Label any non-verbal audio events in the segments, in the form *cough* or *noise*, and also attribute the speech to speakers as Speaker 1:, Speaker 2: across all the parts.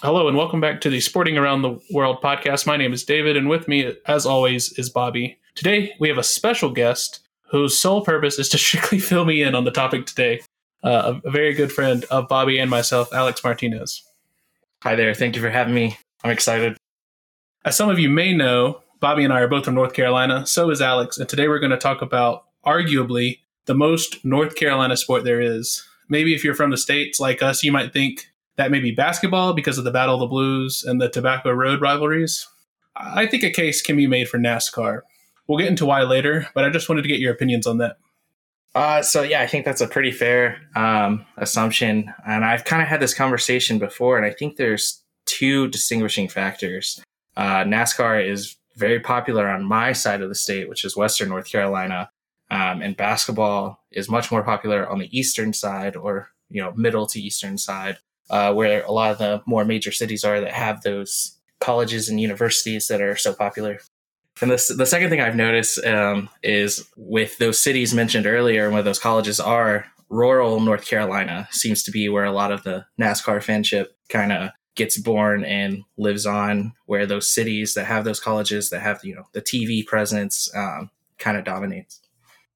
Speaker 1: Hello and welcome back to the Sporting Around the World podcast. My name is David, and with me, as always, is Bobby. Today, we have a special guest whose sole purpose is to *laughs* strictly fill me in on the topic today. Uh, a, a very good friend of Bobby and myself, Alex Martinez.
Speaker 2: Hi there. Thank you for having me. I'm excited.
Speaker 1: As some of you may know, Bobby and I are both from North Carolina. So is Alex. And today we're going to talk about arguably the most North Carolina sport there is. Maybe if you're from the States like us, you might think that may be basketball because of the Battle of the Blues and the Tobacco Road rivalries. I think a case can be made for NASCAR. We'll get into why later, but I just wanted to get your opinions on that.
Speaker 2: Uh, so yeah, I think that's a pretty fair um, assumption, and I've kind of had this conversation before, and I think there's two distinguishing factors. Uh, NASCAR is very popular on my side of the state, which is Western North Carolina, um, and basketball is much more popular on the eastern side, or you know, middle to eastern side uh, where a lot of the more major cities are that have those colleges and universities that are so popular. And the, the second thing I've noticed um, is with those cities mentioned earlier and where those colleges are, rural North Carolina seems to be where a lot of the NASCAR fanship kind of gets born and lives on, where those cities that have those colleges that have, you know, the TV presence um, kind of dominates.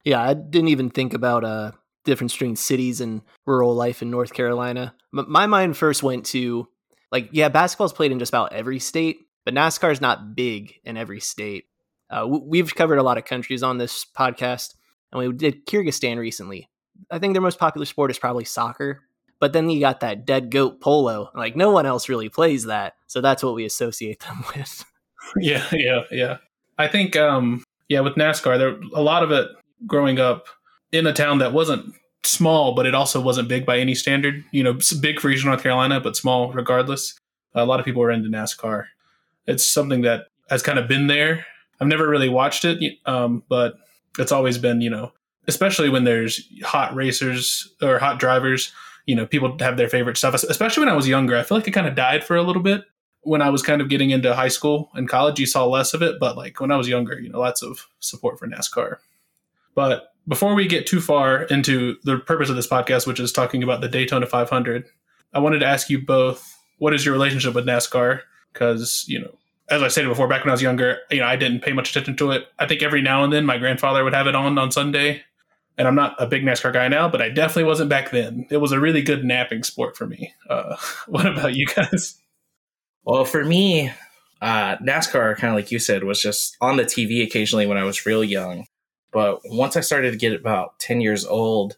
Speaker 3: Yeah, I didn't even think about uh, difference between cities and rural life in North Carolina. My mind first went to like, yeah, basketball's played in just about every state, but NASCAR is not big in every state. Uh, we've covered a lot of countries on this podcast, and we did Kyrgyzstan recently. I think their most popular sport is probably soccer, but then you got that dead goat polo. Like no one else really plays that, so that's what we associate them *laughs* with.
Speaker 1: Yeah, yeah, yeah. I think, um, yeah, with NASCAR, there a lot of it growing up in a town that wasn't small, but it also wasn't big by any standard. You know, big for Eastern North Carolina, but small regardless. A lot of people were into NASCAR. It's something that has kind of been there. I've never really watched it, um, but it's always been, you know, especially when there's hot racers or hot drivers. You know, people have their favorite stuff. Especially when I was younger, I feel like it kind of died for a little bit. When I was kind of getting into high school and college, you saw less of it. But like when I was younger, you know, lots of support for NASCAR. But before we get too far into the purpose of this podcast, which is talking about the Daytona 500, I wanted to ask you both what is your relationship with NASCAR? Because, you know, as I said before, back when I was younger, you know, I didn't pay much attention to it. I think every now and then my grandfather would have it on on Sunday. And I'm not a big NASCAR guy now, but I definitely wasn't back then. It was a really good napping sport for me. Uh, *laughs* what about you guys?
Speaker 2: Well, for me, uh, NASCAR, kind of like you said, was just on the TV occasionally when I was real young. But once I started to get about 10 years old,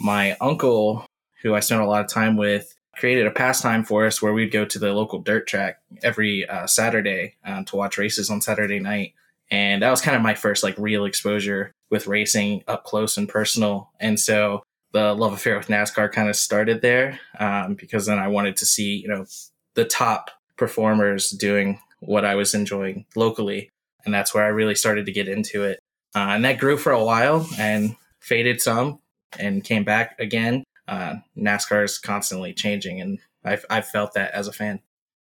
Speaker 2: my uncle, who I spent a lot of time with, created a pastime for us where we'd go to the local dirt track every uh, Saturday um, to watch races on Saturday night. And that was kind of my first like real exposure with racing up close and personal. And so the love affair with NASCAR kind of started there um, because then I wanted to see, you know, the top performers doing what I was enjoying locally. And that's where I really started to get into it. Uh, and that grew for a while and faded some and came back again. Uh, NASCAR is constantly changing, and I've, I've felt that as a fan.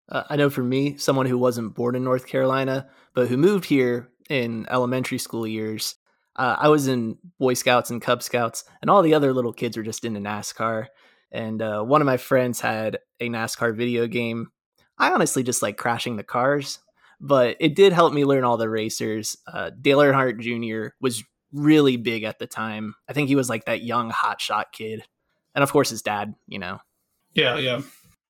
Speaker 3: Uh, I know for me, someone who wasn't born in North Carolina, but who moved here in elementary school years, uh, I was in Boy Scouts and Cub Scouts, and all the other little kids were just into NASCAR. And uh, one of my friends had a NASCAR video game. I honestly just like crashing the cars but it did help me learn all the racers. Uh, Dale Earnhardt Jr. was really big at the time. I think he was like that young hotshot kid, and of course his dad. You know.
Speaker 1: Yeah, yeah.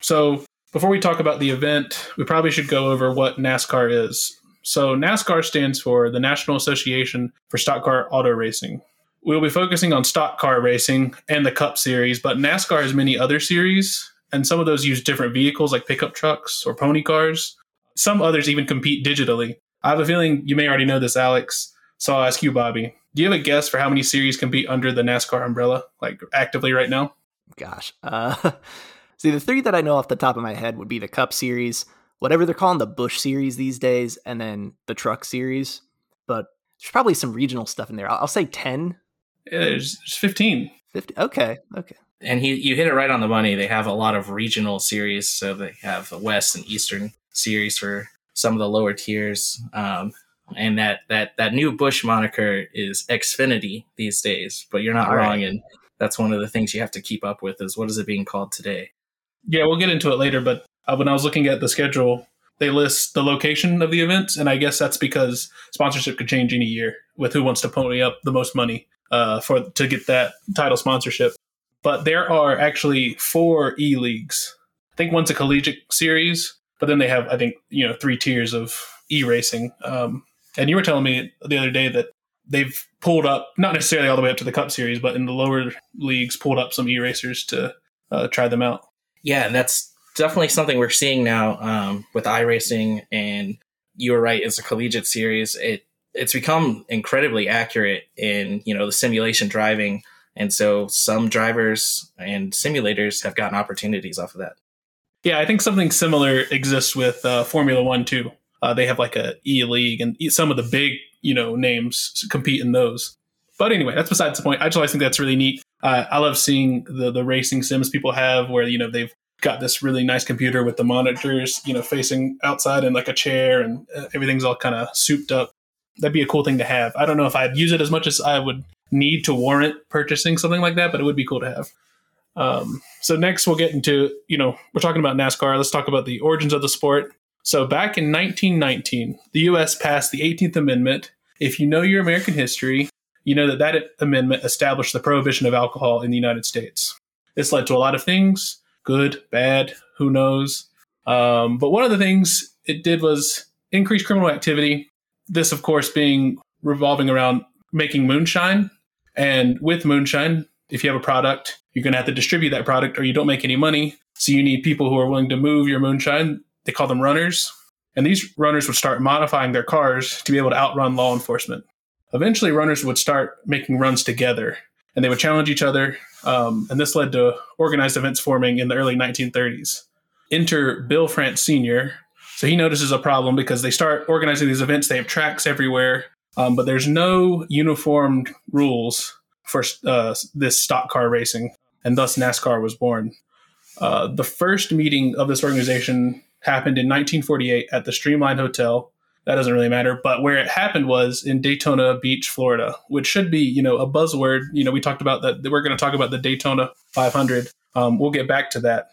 Speaker 1: So before we talk about the event, we probably should go over what NASCAR is. So NASCAR stands for the National Association for Stock Car Auto Racing. We'll be focusing on stock car racing and the Cup Series, but NASCAR has many other series, and some of those use different vehicles like pickup trucks or pony cars. Some others even compete digitally. I have a feeling you may already know this, Alex. So I'll ask you, Bobby. Do you have a guess for how many series compete under the NASCAR umbrella, like actively right now?
Speaker 3: Gosh. *laughs* Uh, see, the three that I know off the top of my head would be the Cup Series, whatever they're calling the Busch Series these days, and then the Truck Series. But there's probably some regional stuff in there. I'll, I'll say 10.
Speaker 1: Yeah, there's, there's 15.
Speaker 3: 50. Okay. Okay.
Speaker 2: And he, you hit it right on the money. They have a lot of regional series. So they have the West and Eastern series for some of the lower tiers. Um, and that that that new Busch moniker is Xfinity these days, but you're not All wrong, right. and that's one of the things you have to keep up with is what is it being called today.
Speaker 1: Yeah, we'll get into it later, but uh, when I was looking at the schedule, they list the location of the events, and I guess that's because sponsorship could change any year with who wants to pony up the most money uh, for to get that title sponsorship. But there are actually four e leagues. I think one's a collegiate series, but then they have I think you know three tiers of e racing. Um, and you were telling me the other day that they've pulled up not necessarily all the way up to the Cup Series, but in the lower leagues pulled up some e racers to uh, try them out.
Speaker 2: Yeah, and that's definitely something we're seeing now um, with iRacing. And you were right; it's a collegiate series. It it's become incredibly accurate in you know the simulation driving, and so some drivers and simulators have gotten opportunities off of that.
Speaker 1: Yeah, I think something similar exists with uh, Formula One too. Uh, they have like a E League, and some of the big you know names compete in those. But anyway, that's besides the point. I just always think that's really neat. Uh, I love seeing the the racing sims people have, where you know they've got this really nice computer with the monitors, you know, facing outside in like a chair, and uh, everything's all kind of souped up. That'd be a cool thing to have. I don't know if I'd use it as much as I would need to warrant purchasing something like that, but it would be cool to have. Um, so next we'll get into, you know, we're talking about NASCAR. Let's talk about the origins of the sport. So back in 1919, the U.S. passed the 18th Amendment. If you know your American history, you know that that amendment established the prohibition of alcohol in the United States. This led to a lot of things good, bad, who knows. Um, but one of the things it did was increase criminal activity. This, of course, being revolving around making moonshine. And with moonshine, if you have a product, you're going to have to distribute that product or you don't make any money. So you need people who are willing to move your moonshine. They call them runners. And these runners would start modifying their cars to be able to outrun law enforcement. Eventually, runners would start making runs together and they would challenge each other. Um, and this led to organized events forming in the early 1930s. Enter Bill France Sr. So he notices a problem because they start organizing these events. They have tracks everywhere, um, but there's no uniformed rules for uh, this stock car racing, and thus NASCAR was born. Uh, the first meeting of this organization happened in 1948 at the Streamline Hotel that doesn't really matter. But where it happened was in Daytona Beach, Florida, which should be, you know, a buzzword. You know, we talked about that. We're going to talk about the Daytona 500. Um, we'll get back to that.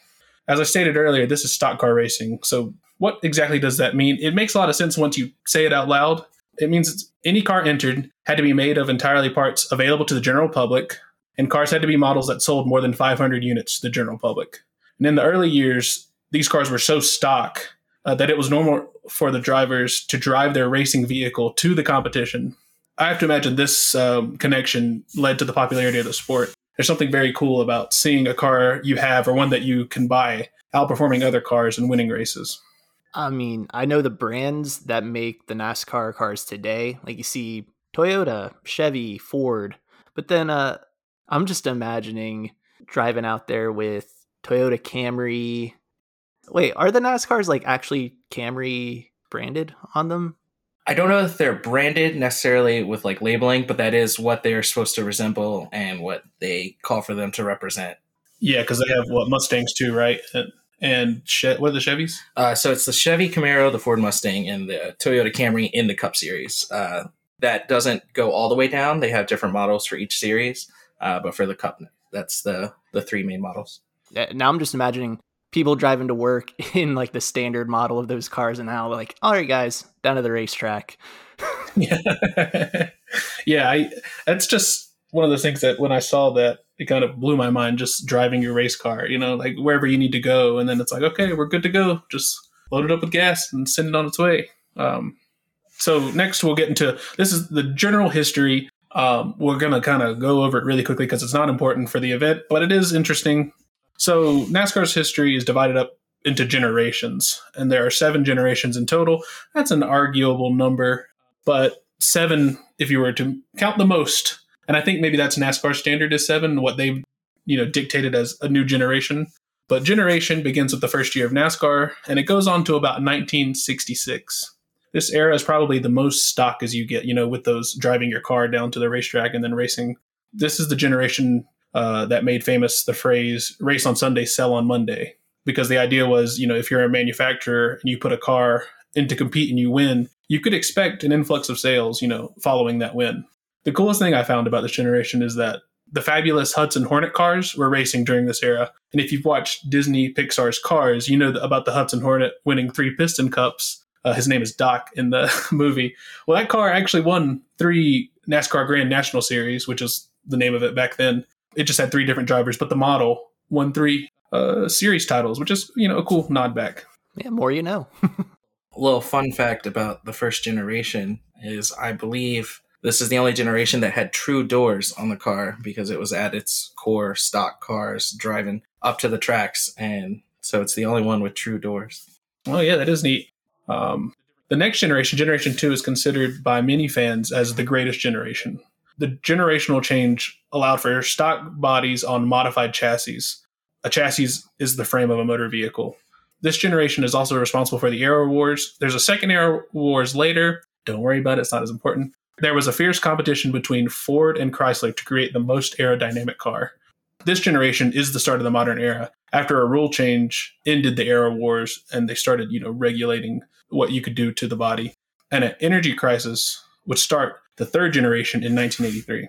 Speaker 1: As I stated earlier, this is stock car racing. So, what exactly does that mean? It makes a lot of sense once you say it out loud. It means any car entered had to be made of entirely parts available to the general public, and cars had to be models that sold more than 500 units to the general public. And in the early years, these cars were so stock uh, that it was normal for the drivers to drive their racing vehicle to the competition. I have to imagine this um, connection led to the popularity of the sport. There's something very cool about seeing a car you have or one that you can buy outperforming other cars and winning races.
Speaker 3: I mean, I know the brands that make the NASCAR cars today. Like you see Toyota, Chevy, Ford. But then uh, I'm just imagining driving out there with Toyota Camry, Wait, are the NASCARs like actually Camry branded on them?
Speaker 2: I don't know if they're branded necessarily with like labeling, but that is what they're supposed to resemble and what they call for them to represent.
Speaker 1: Yeah, because they have what Mustangs too, right? And, and che- what are the Chevys?
Speaker 2: Uh, so it's the Chevy Camaro, the Ford Mustang, and the Toyota Camry in the Cup Series. Uh, that doesn't go all the way down. They have different models for each series, uh, but for the Cup, that's the the three main models.
Speaker 3: Now I'm just imagining people driving to work *laughs* in like the standard model of those cars and now like all right guys down to the racetrack *laughs*
Speaker 1: yeah *laughs* yeah I, that's just one of the things that when i saw that it kind of blew my mind just driving your race car you know like wherever you need to go. And then it's like okay we're good to go. Just load it up with gas and send it on its way. Um, so next we'll get into this is the general history. Um, we're going to kind of go over it really quickly because it's not important for the event but it is interesting. So NASCAR's history is divided up into generations, and there are seven generations in total. That's an arguable number, but seven, if you were to count the most, and I think maybe that's NASCAR standard is seven, what they've you know dictated as a new generation. But generation begins with the first year of NASCAR, and it goes on to about 1966. This era is probably the most stock as you get, you know, with those driving your car down to the racetrack and then racing. This is the generation uh, that made famous the phrase "race on Sunday, sell on Monday," because the idea was, you know, if you're a manufacturer and you put a car in to compete and you win, you could expect an influx of sales, you know, following that win. The coolest thing I found about this generation is that the fabulous Hudson Hornet cars were racing during this era. And if you've watched Disney Pixar's Cars, you know about the Hudson Hornet winning three piston cups. Uh, his name is Doc in the *laughs* movie. Well, that car actually won three NASCAR Grand National Series, which is the name of it back then. It just had three different drivers, but the model won three uh, series titles, which is you know a cool nod back.
Speaker 3: Yeah, more you know.
Speaker 2: A *laughs* little fun fact about the first generation is I believe this is the only generation that had true doors on the car because it was at its core stock cars driving up to the tracks, and so it's the only one with true doors.
Speaker 1: Oh yeah, that is neat. Um, the next generation, Generation Two, is considered by many fans as the greatest generation. The generational change allowed for stock bodies on modified chassis. A chassis is the frame of a motor vehicle. This generation is also responsible for the Aero Wars. There's a second Aero Wars later. Don't worry about it, it's not as important. There was a fierce competition between Ford and Chrysler to create the most aerodynamic car. This generation is the start of the modern era. After a rule change ended the Aero Wars and they started, you know, regulating what you could do to the body. And an energy crisis would start the third generation in 1983.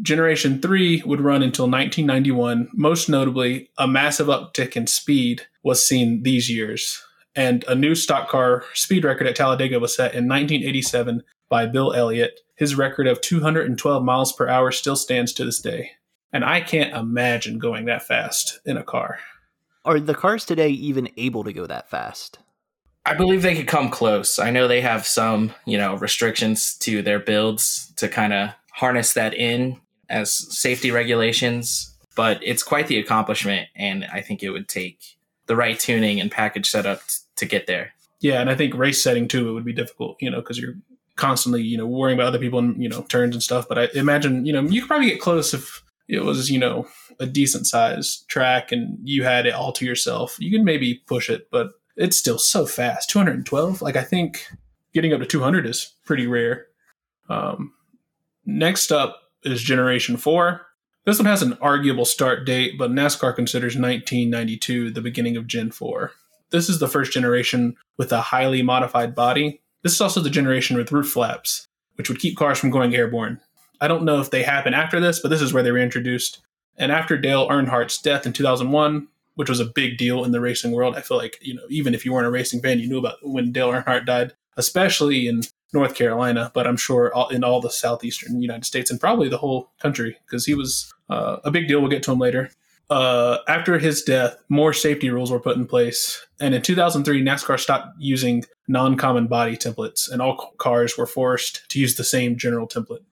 Speaker 1: Generation 3 would run until 1991. Most notably, a massive uptick in speed was seen these years, and a new stock car speed record at Talladega was set in 1987 by Bill Elliott. His record of 212 miles per hour still stands to this day. And I can't imagine going that fast in a car.
Speaker 3: Are the cars today even able to go that fast?
Speaker 2: I believe they could come close. I know they have some, you know, restrictions to their builds to kind of harness that in as safety regulations, but it's quite the accomplishment and I think it would take the right tuning and package setup t- to get there.
Speaker 1: Yeah, and I think race setting too it would be difficult, you know, because you're constantly, you know, worrying about other people and you know turns and stuff. But I imagine, you know, you could probably get close if it was, you know, a decent size track and you had it all to yourself. You can maybe push it, but it's still so fast. 212. Like I think getting up to 200 is pretty rare. Um, next up is Generation Four. This one has an arguable start date, but NASCAR considers 1992 the beginning of Gen 4. This is the first generation with a highly modified body. This is also the generation with roof flaps, which would keep cars from going airborne. I don't know if they happen after this, but this is where they were introduced. And after Dale Earnhardt's death in 2001, which was a big deal in the racing world, I feel like, you know, even if you weren't a racing fan, you knew about when Dale Earnhardt died, especially in North Carolina, but I'm sure in all the southeastern United States and probably the whole country because he was uh, a big deal. We'll get to him later. Uh, after his death, more safety rules were put in place, and in 2003, NASCAR stopped using non-common body templates, and all cars were forced to use the same general template.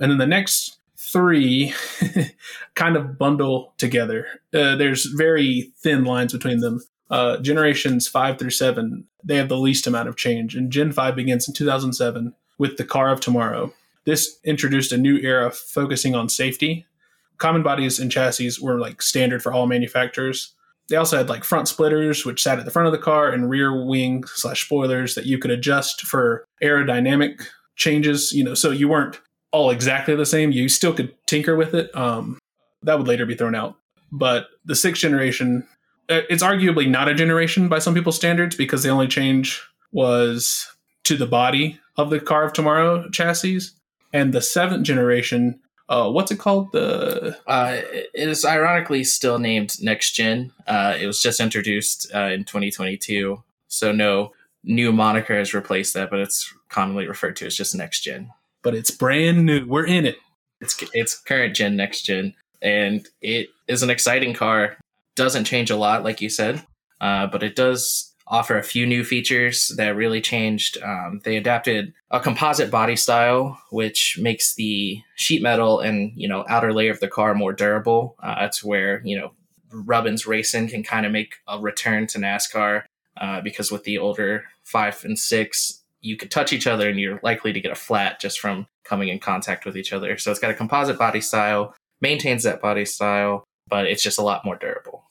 Speaker 1: And then the next three *laughs* kind of bundle together. Uh, there's very thin lines between them. Uh, generations five through seven, they have the least amount of change. And Gen 5 begins in 2007 with the car of tomorrow. This introduced a new era focusing on safety. Common bodies and chassis were like standard for all manufacturers. They also had like front splitters, which sat at the front of the car, and rear wing slash spoilers that you could adjust for aerodynamic changes. You know, so you weren't all exactly the same. You still could tinker with it. Um, that would later be thrown out. But the sixth generation uh, it's arguably not a generation by some people's standards because the only change was to the body of the car of tomorrow chassis and the seventh generation uh, what's it called? The
Speaker 2: uh, it is ironically still named next gen. Uh, it was just introduced uh, in 2022 so no new moniker has replaced that but it's commonly referred to as just next gen.
Speaker 1: but it's brand new. We're in it.
Speaker 2: It's it's current gen next gen. And it is an exciting car. Doesn't change a lot, like you said, uh, but it does offer a few new features that really changed. Um, they adapted a composite body style, which makes the sheet metal and you know outer layer of the car more durable. Uh, that's where you know Rubbins Racing can kind of make a return to NASCAR uh, because with the older five and six, you could touch each other and you're likely to get a flat just from coming in contact with each other. So it's got a composite body style, maintains that body style, but it's just a lot more durable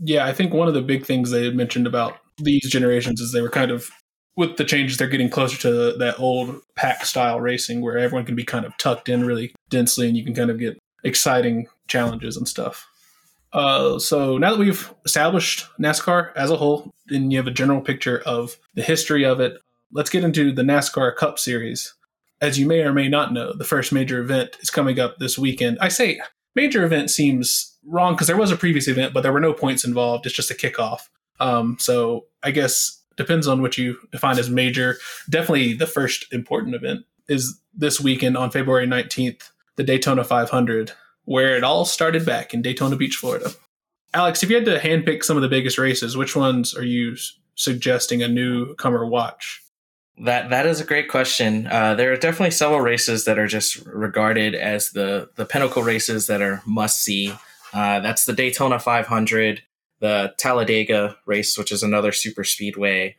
Speaker 1: yeah, I think one of the big things they had mentioned about these generations is they were kind of with the changes they're getting closer to that old pack style racing where everyone can be kind of tucked in really densely and you can kind of get exciting challenges and stuff. Uh, so now that we've established NASCAR as a whole and you have a general picture of the history of it, let's get into the NASCAR Cup Series. As you may or may not know, the first major event is coming up this weekend. I say major event seems wrong because there was a previous event, but there were no points involved. It's just a kickoff. Um, so I guess depends on what you define as major. Definitely the first important event is this weekend on February 19th, the Daytona 500, where it all started back in Daytona Beach, Florida. Alex, if you had to handpick some of the biggest races, which ones are you suggesting a newcomer watch?
Speaker 2: That that is a great question. Uh, there are definitely several races that are just regarded as the the pinnacle races that are must see. Uh, that's the Daytona 500, the Talladega race, which is another super speedway,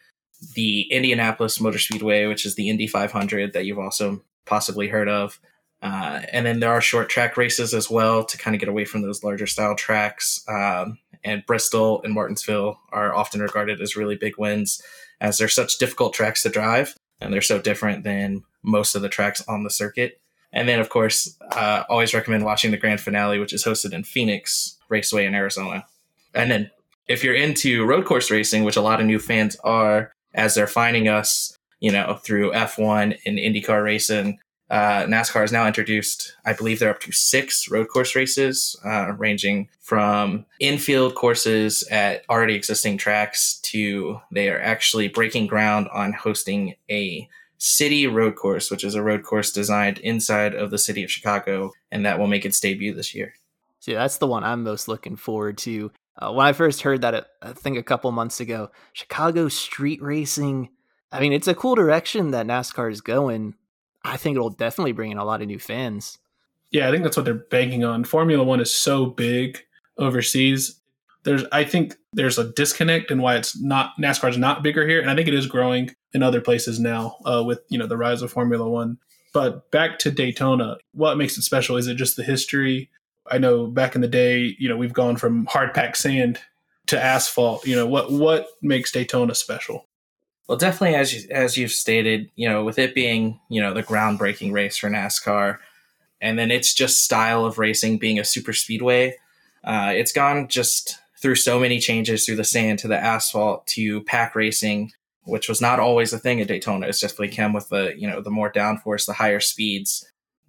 Speaker 2: the Indianapolis Motor Speedway, which is the Indy 500 that you've also possibly heard of. Uh, and then there are short track races as well to kind of get away from those larger style tracks. Um, and Bristol and Martinsville are often regarded as really big wins as they're such difficult tracks to drive and they're so different than most of the tracks on the circuit. And then, of course, uh, always recommend watching the grand finale, which is hosted in Phoenix Raceway in Arizona. And then, if you're into road course racing, which a lot of new fans are, as they're finding us, you know, through F1 and IndyCar racing, uh, NASCAR has now introduced, I believe they're up to six road course races, uh, ranging from infield courses at already existing tracks to they are actually breaking ground on hosting a city road course, which is a road course designed inside of the city of Chicago, and that will make its debut this year.
Speaker 3: See, that's the one I'm most looking forward to. Uh, when I first heard that, I think a couple months ago, Chicago street racing. I mean, it's a cool direction that NASCAR is going I think it'll definitely bring in a lot of new fans.
Speaker 1: Yeah, I think that's what they're banking on. Formula One is so big overseas. There's, I think, there's a disconnect in why it's not NASCAR's not bigger here, and I think it is growing in other places now uh, with you know the rise of Formula One. But back to Daytona, what makes it special? Is it just the history? I know back in the day, you know, we've gone from hard packed sand to asphalt. You know, what what makes Daytona special?
Speaker 2: Well, definitely, as you, as you've stated, you know, with it being you know the groundbreaking race for NASCAR, and then it's just style of racing being a super speedway. Uh, it's gone just through so many changes through the sand to the asphalt to pack racing, which was not always a thing at Daytona. It's just came with the you know the more downforce, the higher speeds,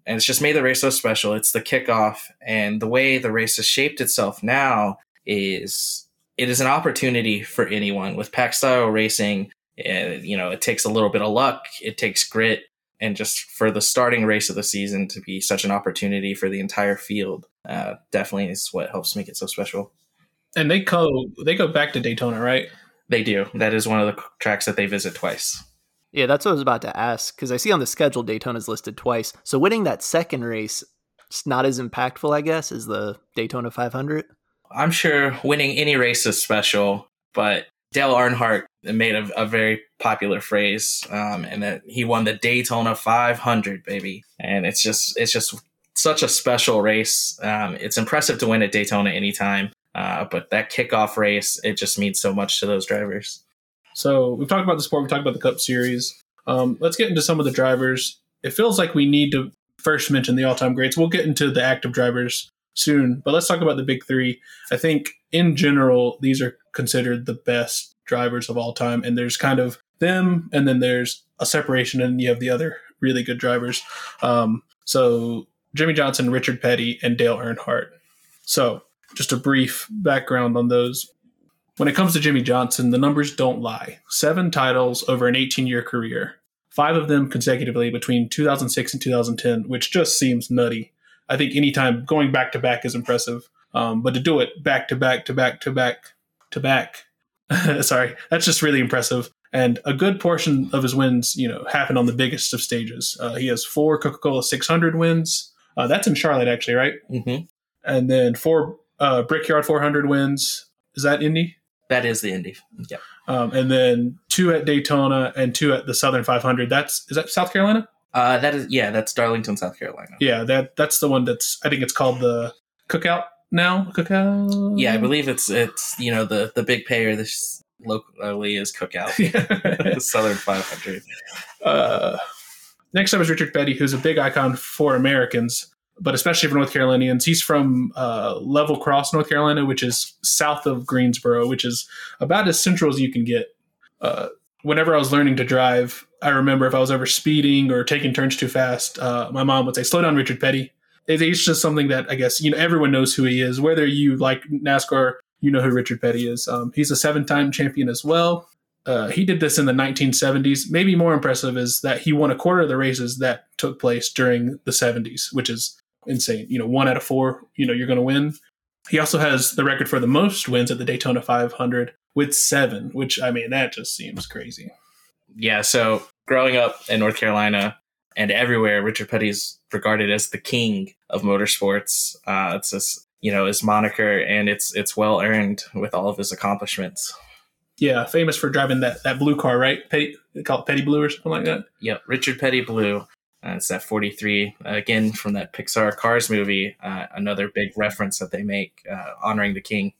Speaker 2: and it's just made the race so special. It's the kickoff, and the way the race has shaped itself now is it is an opportunity for anyone with pack style racing and, you know, it takes a little bit of luck, it takes grit, and just for the starting race of the season to be such an opportunity for the entire field, uh, definitely is what helps make it so special.
Speaker 1: And they go they go back to Daytona, right?
Speaker 2: They do. That is one of the tracks that they visit twice.
Speaker 3: Yeah, that's what I was about to ask because I see on the schedule Daytona's listed twice. So winning that second race, it's not as impactful, I guess, as the Daytona 500.
Speaker 2: I'm sure winning any race is special, but Dale Earnhardt made a, a very popular phrase, um, and that he won the Daytona 500, baby. And it's just it's just such a special race. Um, it's impressive to win at Daytona anytime, uh, but that kickoff race it just means so much to those drivers.
Speaker 1: So we've talked about the sport, we talked about the Cup Series. Um, let's get into some of the drivers. It feels like we need to first mention the all-time greats. We'll get into the active drivers soon, but let's talk about the big three. I think in general, these are considered the best drivers of all time. And there's kind of them, and then there's a separation, and you have the other really good drivers. Um, so Jimmie Johnson, Richard Petty, and Dale Earnhardt. So just a brief background on those. When it comes to Jimmie Johnson, the numbers don't lie. Seven titles over an 18 year career, five of them consecutively between 2006 and 2010, which just seems nutty. I think anytime going back to back is impressive. Um, but to do it back to back to back to back to back *laughs* Sorry, that's just really impressive. And a good portion of his wins, you know, happen on the biggest of stages. Uh, he has four Coca Cola 600 wins. Uh, that's in Charlotte, actually, right?
Speaker 2: Mm-hmm.
Speaker 1: And then four uh, Brickyard 400 wins. Is that Indy?
Speaker 2: That is the Indy. Yeah.
Speaker 1: Um, and then two at Daytona and two at the Southern 500. That's is that South Carolina?
Speaker 2: Uh, that is yeah, that's Darlington, South Carolina.
Speaker 1: Yeah, that that's the one that's I think it's called the Cookout now? Cookout?
Speaker 2: Yeah, I believe it's it's you know the the big payer this locally is Cookout, *laughs* Southern 500.
Speaker 1: Uh, next up is Richard Petty, who's a big icon for Americans, but especially for North Carolinians. He's from uh, Level Cross, North Carolina, which is south of Greensboro, which is about as central as you can get. Uh, whenever I was learning to drive, I remember if I was ever speeding or taking turns too fast, uh, my mom would say, "Slow down, Richard Petty." it, it's just something that I guess you know everyone knows who he is. Whether you like NASCAR, you know who Richard Petty is. Um, he's a seven-time champion as well. Uh, he did this in the 1970s. Maybe more impressive is that he won a quarter of the races that took place during the 70s, which is insane. You know, one out of four, you know, you're going to win. He also has the record for the most wins at the Daytona 500 with seven, which I mean, that just seems crazy.
Speaker 2: Yeah. So growing up in North Carolina and everywhere, Richard Petty is regarded as the king of motorsports. Uh, it's this, you know, his moniker, and it's it's well earned with all of his accomplishments.
Speaker 1: Yeah, famous for driving that, that blue car, right? Petty, they call it Petty Blue or something like that.
Speaker 2: Yep, Richard Petty Blue. Uh, it's that 43 uh, again from that Pixar Cars movie. Uh, another big reference that they make uh, honoring the king.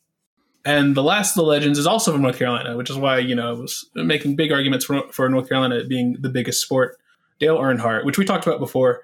Speaker 1: And the last of the legends is also from North Carolina, which is why you know I was making big arguments for, for North Carolina being the biggest sport. Dale Earnhardt, which we talked about before.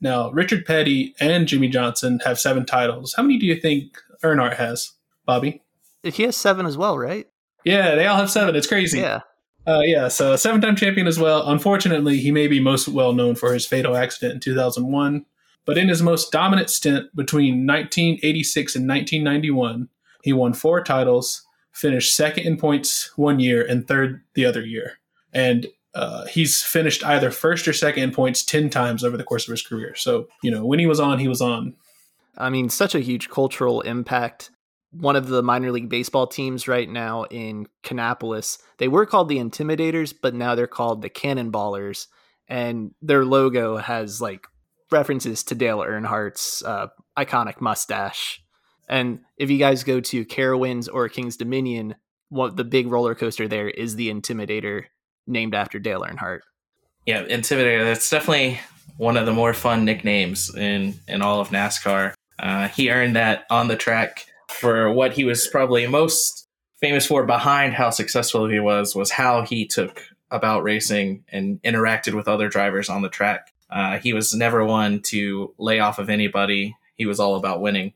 Speaker 1: Now, Richard Petty and Jimmie Johnson have seven titles. How many do you think Earnhardt has, Bobby?
Speaker 3: He has seven as well, right?
Speaker 1: Yeah, they all have seven. It's crazy.
Speaker 3: Yeah.
Speaker 1: Uh, yeah, so seven time champion as well. Unfortunately, he may be most well known for his fatal accident in 2001. But in his most dominant stint between 1986 and 1991, he won four titles, finished second in points one year and third the other year. And uh, he's finished either first or second in points 10 times over the course of his career. So, you know, when he was on, he was on.
Speaker 3: I mean, such a huge cultural impact one of the minor league baseball teams right now in Kannapolis. They were called the Intimidators, but now they're called the Cannonballers. And their logo has like references to Dale Earnhardt's uh, iconic mustache. And if you guys go to Carowinds or Kings Dominion, what the big roller coaster there is the Intimidator, named after Dale Earnhardt.
Speaker 2: Yeah, Intimidator. That's definitely one of the more fun nicknames in in all of NASCAR. Uh, he earned that on the track for what he was probably most famous for behind how successful he was was how he took about racing and interacted with other drivers on the track. Uh, he was never one to lay off of anybody. He was all about winning.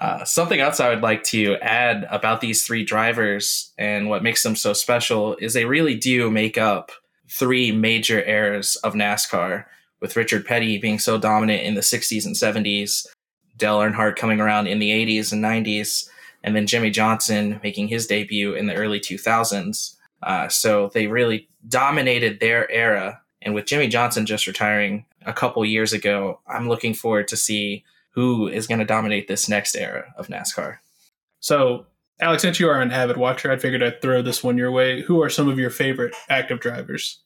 Speaker 2: Uh, something else I would like to add about these three drivers and what makes them so special is they really do make up three major eras of NASCAR, with Richard Petty being so dominant in the 60s and 70s, Dale Earnhardt coming around in the 80s and 90s, and then Jimmie Johnson making his debut in the early 2000s. Uh, so they really dominated their era. And with Jimmie Johnson just retiring a couple years ago, I'm looking forward to see who is going to dominate this next era of NASCAR.
Speaker 1: So, Alex, since you are an avid watcher, I figured I'd throw this one your way. Who are some of your favorite active drivers?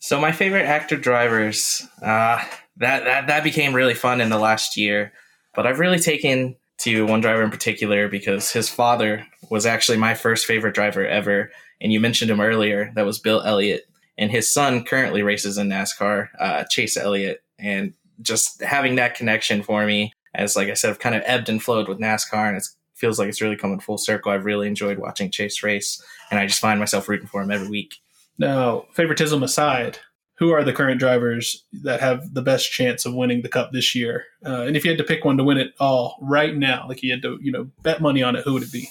Speaker 2: So, my favorite active drivers, uh, that, that that became really fun in the last year. But I've really taken to one driver in particular because his father was actually my first favorite driver ever. And you mentioned him earlier. That was Bill Elliott. And his son currently races in NASCAR, uh, Chase Elliott. And just having that connection for me, as like I said, I've kind of ebbed and flowed with NASCAR, and it feels like it's really coming full circle. I've really enjoyed watching Chase race, and I just find myself rooting for him every week.
Speaker 1: Now, favoritism aside, who are the current drivers that have the best chance of winning the cup this year? Uh, and if you had to pick one to win it all right now, like you had to, you know, bet money on it, who would it be?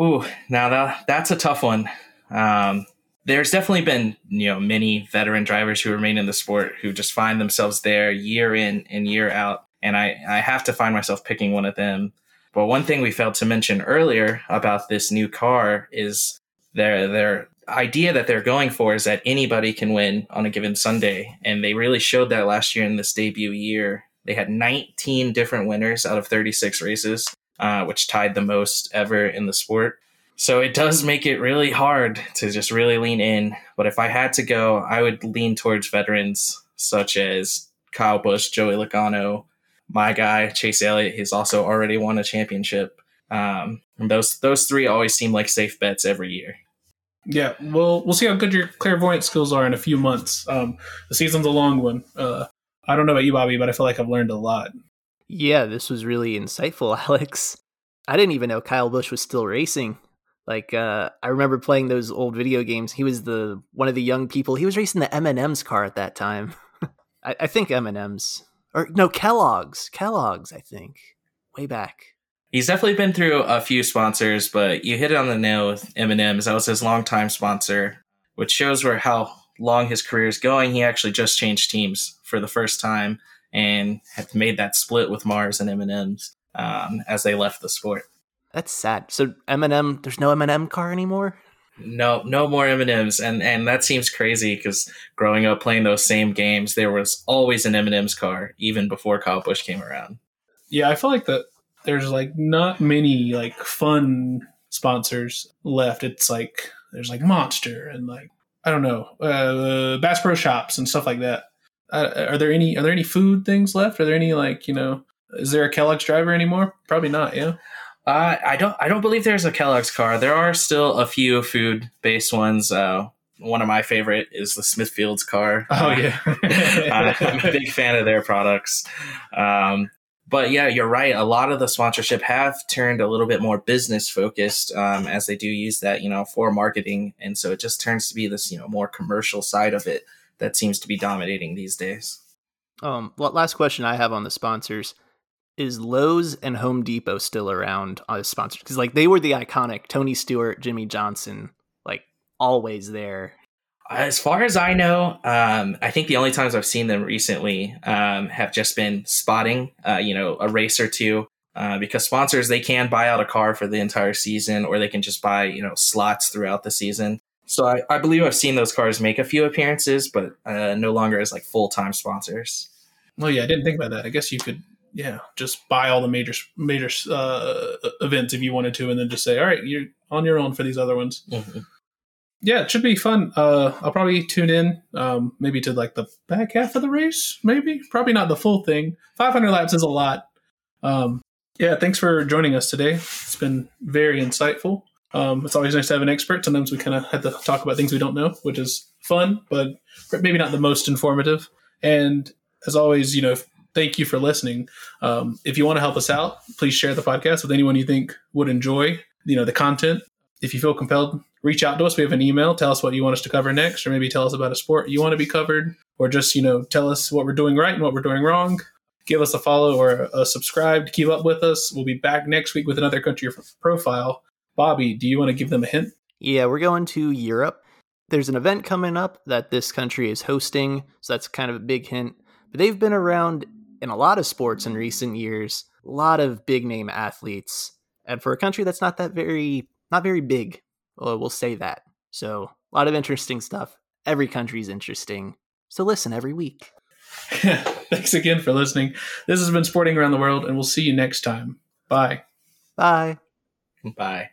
Speaker 2: Ooh, now that that's a tough one. Um, there's definitely been you know many veteran drivers who remain in the sport who just find themselves there year in and year out, and I I have to find myself picking one of them. But one thing we failed to mention earlier about this new car is their their idea that they're going for is that anybody can win on a given Sunday. And they really showed that last year in this debut year. They had 19 different winners out of 36 races, uh, which tied the most ever in the sport. So it does make it really hard to just really lean in. But if I had to go, I would lean towards veterans such as Kyle Busch, Joey Logano, my guy Chase Elliott. He's also already won a championship. Um, and those those three always seem like safe bets every year.
Speaker 1: Yeah, well, we'll see how good your clairvoyant skills are in a few months. Um, the season's a long one. Uh, I don't know about you, Bobby, but I feel like I've learned a lot.
Speaker 3: Yeah, this was really insightful, *laughs* Alex. I didn't even know Kyle Busch was still racing. Like, uh, I remember playing those old video games. He was the one of the young people. He was racing the M and M's car at that time. *laughs* I, I think M and M's or no Kellogg's. Kellogg's, I think, way back.
Speaker 2: He's definitely been through a few sponsors, but you hit it on the nail with M&M's. That was his longtime sponsor, which shows where how long his career is going. He actually just changed teams for the first time and have made that split with Mars and M&M's um, as they left the sport.
Speaker 3: That's sad. So M&M, there's no M&M car anymore.
Speaker 2: No, no more M and M's, and and that seems crazy because growing up playing those same games, there was always an M and M's car, even before Kyle Busch came around.
Speaker 1: Yeah, I feel like that. There's like not many like fun sponsors left. It's like there's like Monster and like I don't know uh, Bass Pro Shops and stuff like that. Uh, are there any are there any food things left? Are there any like you know? Is there a Kellogg's driver anymore? Probably not. Yeah.
Speaker 2: Uh, I don't. I don't believe there's a Kellogg's car. There are still a few food-based ones. Uh, one of my favorite is the Smithfield's car.
Speaker 1: Oh yeah, *laughs*
Speaker 2: I'm a *laughs* big fan of their products. Um, but yeah, you're right. A lot of the sponsorship have turned a little bit more business focused, um, as they do use that, you know, for marketing, and so it just turns to be this, you know, more commercial side of it that seems to be dominating these days.
Speaker 3: Um, last question I have on the sponsors is Lowe's and Home Depot still around as sponsors? Because like they were the iconic Tony Stewart, Jimmie Johnson, like always there.
Speaker 2: As far as I know, um, I think the only times I've seen them recently um, have just been spotting, uh, you know, a race or two. Uh, because sponsors they can buy out a car for the entire season, or they can just buy you know slots throughout the season. So I, I believe I've seen those cars make a few appearances, but uh, no longer as like full time sponsors.
Speaker 1: Well, yeah, I didn't think about that. I guess you could yeah, just buy all the major major uh, events if you wanted to, and then just say, all right, you're on your own for these other ones. Mm-hmm. Yeah, it should be fun. Uh, I'll probably tune in, um, maybe to like the back half of the race. Maybe, probably not the full thing. 500 laps is a lot. Um, yeah, thanks for joining us today. It's been very insightful. Um, it's always nice to have an expert. Sometimes we kind of have to talk about things we don't know, which is fun, but maybe not the most informative. And as always, you know, thank you for listening. Um, if you want to help us out, please share the podcast with anyone you think would enjoy, you know, the content. If you feel compelled, reach out to us. We have an email. Tell us what you want us to cover next, or maybe tell us about a sport you want to be covered, or just you know tell us what we're doing right and what we're doing wrong. Give us a follow or a subscribe to keep up with us. We'll be back next week with another country profile. Bobby, do you want to give them a hint?
Speaker 3: Yeah, we're going to Europe. There's an event coming up that this country is hosting, so that's kind of a big hint. But they've been around in a lot of sports in recent years, a lot of big name athletes. And for a country that's not that very not very big, well, we'll say that. So, a lot of interesting stuff. Every country is interesting. So listen every week. *laughs*
Speaker 1: Thanks again for listening. This has been Sporting Around the World, and we'll see you next time. Bye.
Speaker 3: Bye.
Speaker 2: Bye.